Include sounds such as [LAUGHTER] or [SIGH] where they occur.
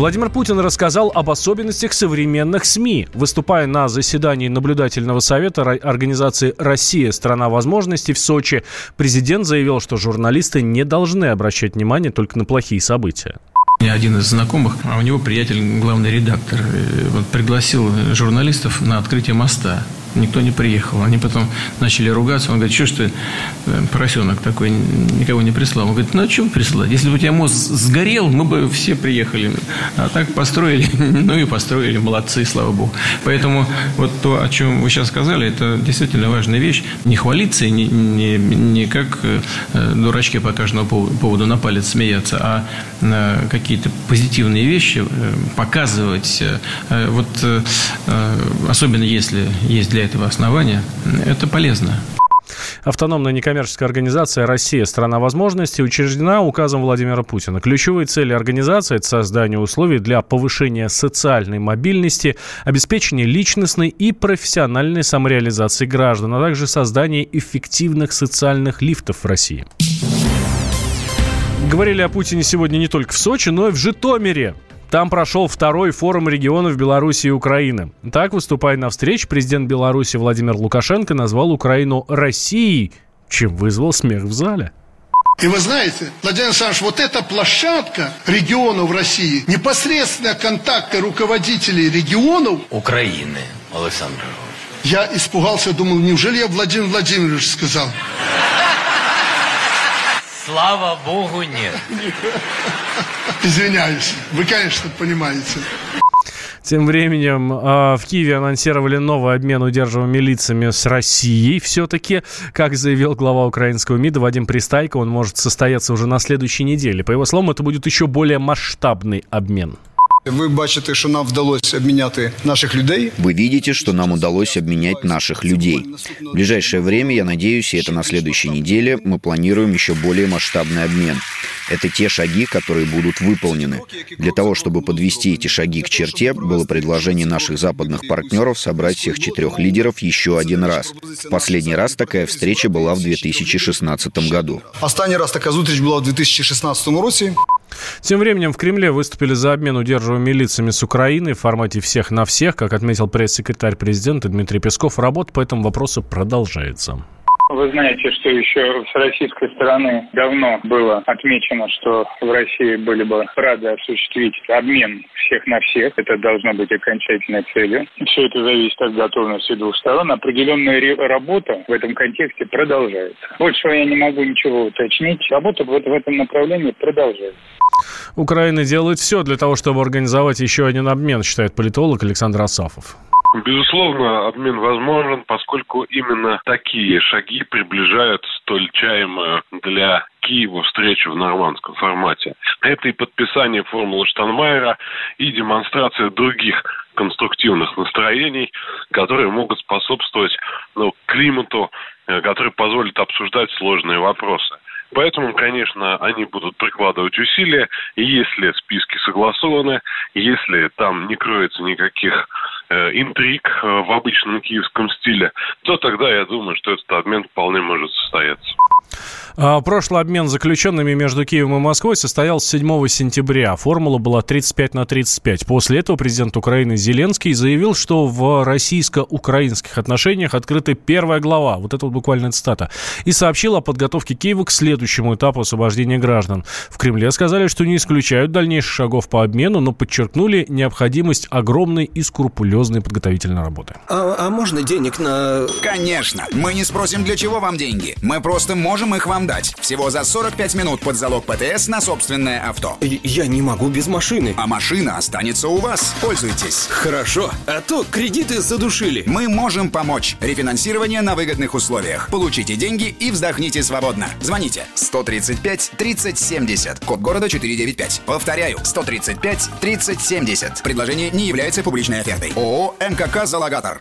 Владимир Путин рассказал об особенностях современных СМИ. Выступая на заседании наблюдательного совета организации «Россия. Страна возможностей» в Сочи, президент заявил, что журналисты не должны обращать внимание только на плохие события. Мне один из знакомых, а у него приятель, главный редактор, э, вот, пригласил журналистов на открытие моста никто не приехал. Они потом начали ругаться. Он говорит, что ж ты, э, поросенок такой, никого не прислал. Он говорит, ну, а что прислать? Если бы у тебя мост сгорел, мы бы все приехали. А так построили, [LAUGHS] ну и построили, молодцы, слава богу. Поэтому вот то, о чем вы сейчас сказали, это действительно важная вещь. Не хвалиться и не, не, не как э, дурачки по каждому поводу на палец смеяться, а э, какие-то позитивные вещи показывать. Вот особенно если есть для для этого основания, это полезно. Автономная некоммерческая организация «Россия. Страна возможностей» учреждена указом Владимира Путина. Ключевые цели организации – это создание условий для повышения социальной мобильности, обеспечения личностной и профессиональной самореализации граждан, а также создание эффективных социальных лифтов в России. Говорили о Путине сегодня не только в Сочи, но и в Житомире. Там прошел второй форум регионов Беларуси и Украины. Так, выступая на встрече, президент Беларуси Владимир Лукашенко назвал Украину Россией, чем вызвал смех в зале. И вы знаете, Владимир Александрович, вот эта площадка регионов России, непосредственно контакты руководителей регионов Украины, Александр Я испугался, думал, неужели я Владимир Владимирович сказал? Слава Богу, нет. Извиняюсь. Вы, конечно, понимаете. Тем временем э, в Киеве анонсировали новый обмен удерживаемыми лицами с Россией. Все-таки, как заявил глава украинского МИДа Вадим Пристайко, он может состояться уже на следующей неделе. По его словам, это будет еще более масштабный обмен. Ви бачите, що нам вдалося обміняти наших людей. Вы видите, что нам удалось обменять наших людей. В ближайшее время, я надеюсь, и это на следующей неделе, мы планируем еще более масштабный обмен. Это те шаги, которые будут выполнены. Для того, чтобы подвести эти шаги к черте, было предложение наших западных партнеров собрать всех четырех лидеров еще один раз. Последний раз такая встреча была в 2016 году. Останній раз такая зустріч была в 2016 році. Тем временем в Кремле выступили за обмен удерживаемыми лицами с Украиной в формате «всех на всех». Как отметил пресс-секретарь президента Дмитрий Песков, работа по этому вопросу продолжается. Вы знаете, что еще с российской стороны давно было отмечено, что в России были бы рады осуществить обмен всех на всех. Это должно быть окончательной целью. Все это зависит от готовности двух сторон. Определенная работа в этом контексте продолжается. Больше я не могу ничего уточнить. Работа в этом направлении продолжается. Украина делает все для того, чтобы организовать еще один обмен, считает политолог Александр Асафов. Безусловно, обмен возможен, поскольку именно такие шаги приближают столь чаемую для Киева встречу в нормандском формате. Это и подписание формулы Штанмайера, и демонстрация других конструктивных настроений, которые могут способствовать ну, климату, э, который позволит обсуждать сложные вопросы. Поэтому, конечно, они будут прикладывать усилия, если списки согласованы, если там не кроется никаких интриг э, в обычном киевском стиле, то тогда я думаю, что этот обмен вполне может состояться. А, прошлый обмен заключенными между Киевом и Москвой состоялся 7 сентября. Формула была 35 на 35. После этого президент Украины Зеленский заявил, что в российско-украинских отношениях открыта первая глава. Вот это вот буквально цитата. И сообщил о подготовке Киева к следующему этапу освобождения граждан. В Кремле сказали, что не исключают дальнейших шагов по обмену, но подчеркнули необходимость огромной и скрупулезной подготовительной работы. А, а можно денег на... Конечно. Мы не спросим, для чего вам деньги. Мы просто можем их вам дать. Всего за 45 минут под залог ПТС на собственное авто. Я не могу без машины. А машина останется у вас. Пользуйтесь. Хорошо. А то кредиты задушили. Мы можем помочь. Рефинансирование на выгодных условиях. Получите деньги и вздохните свободно. Звоните 135 30 70. Код города 495. Повторяю. 135 30 70. Предложение не является публичной офертой. ООО «МКК Залогатор».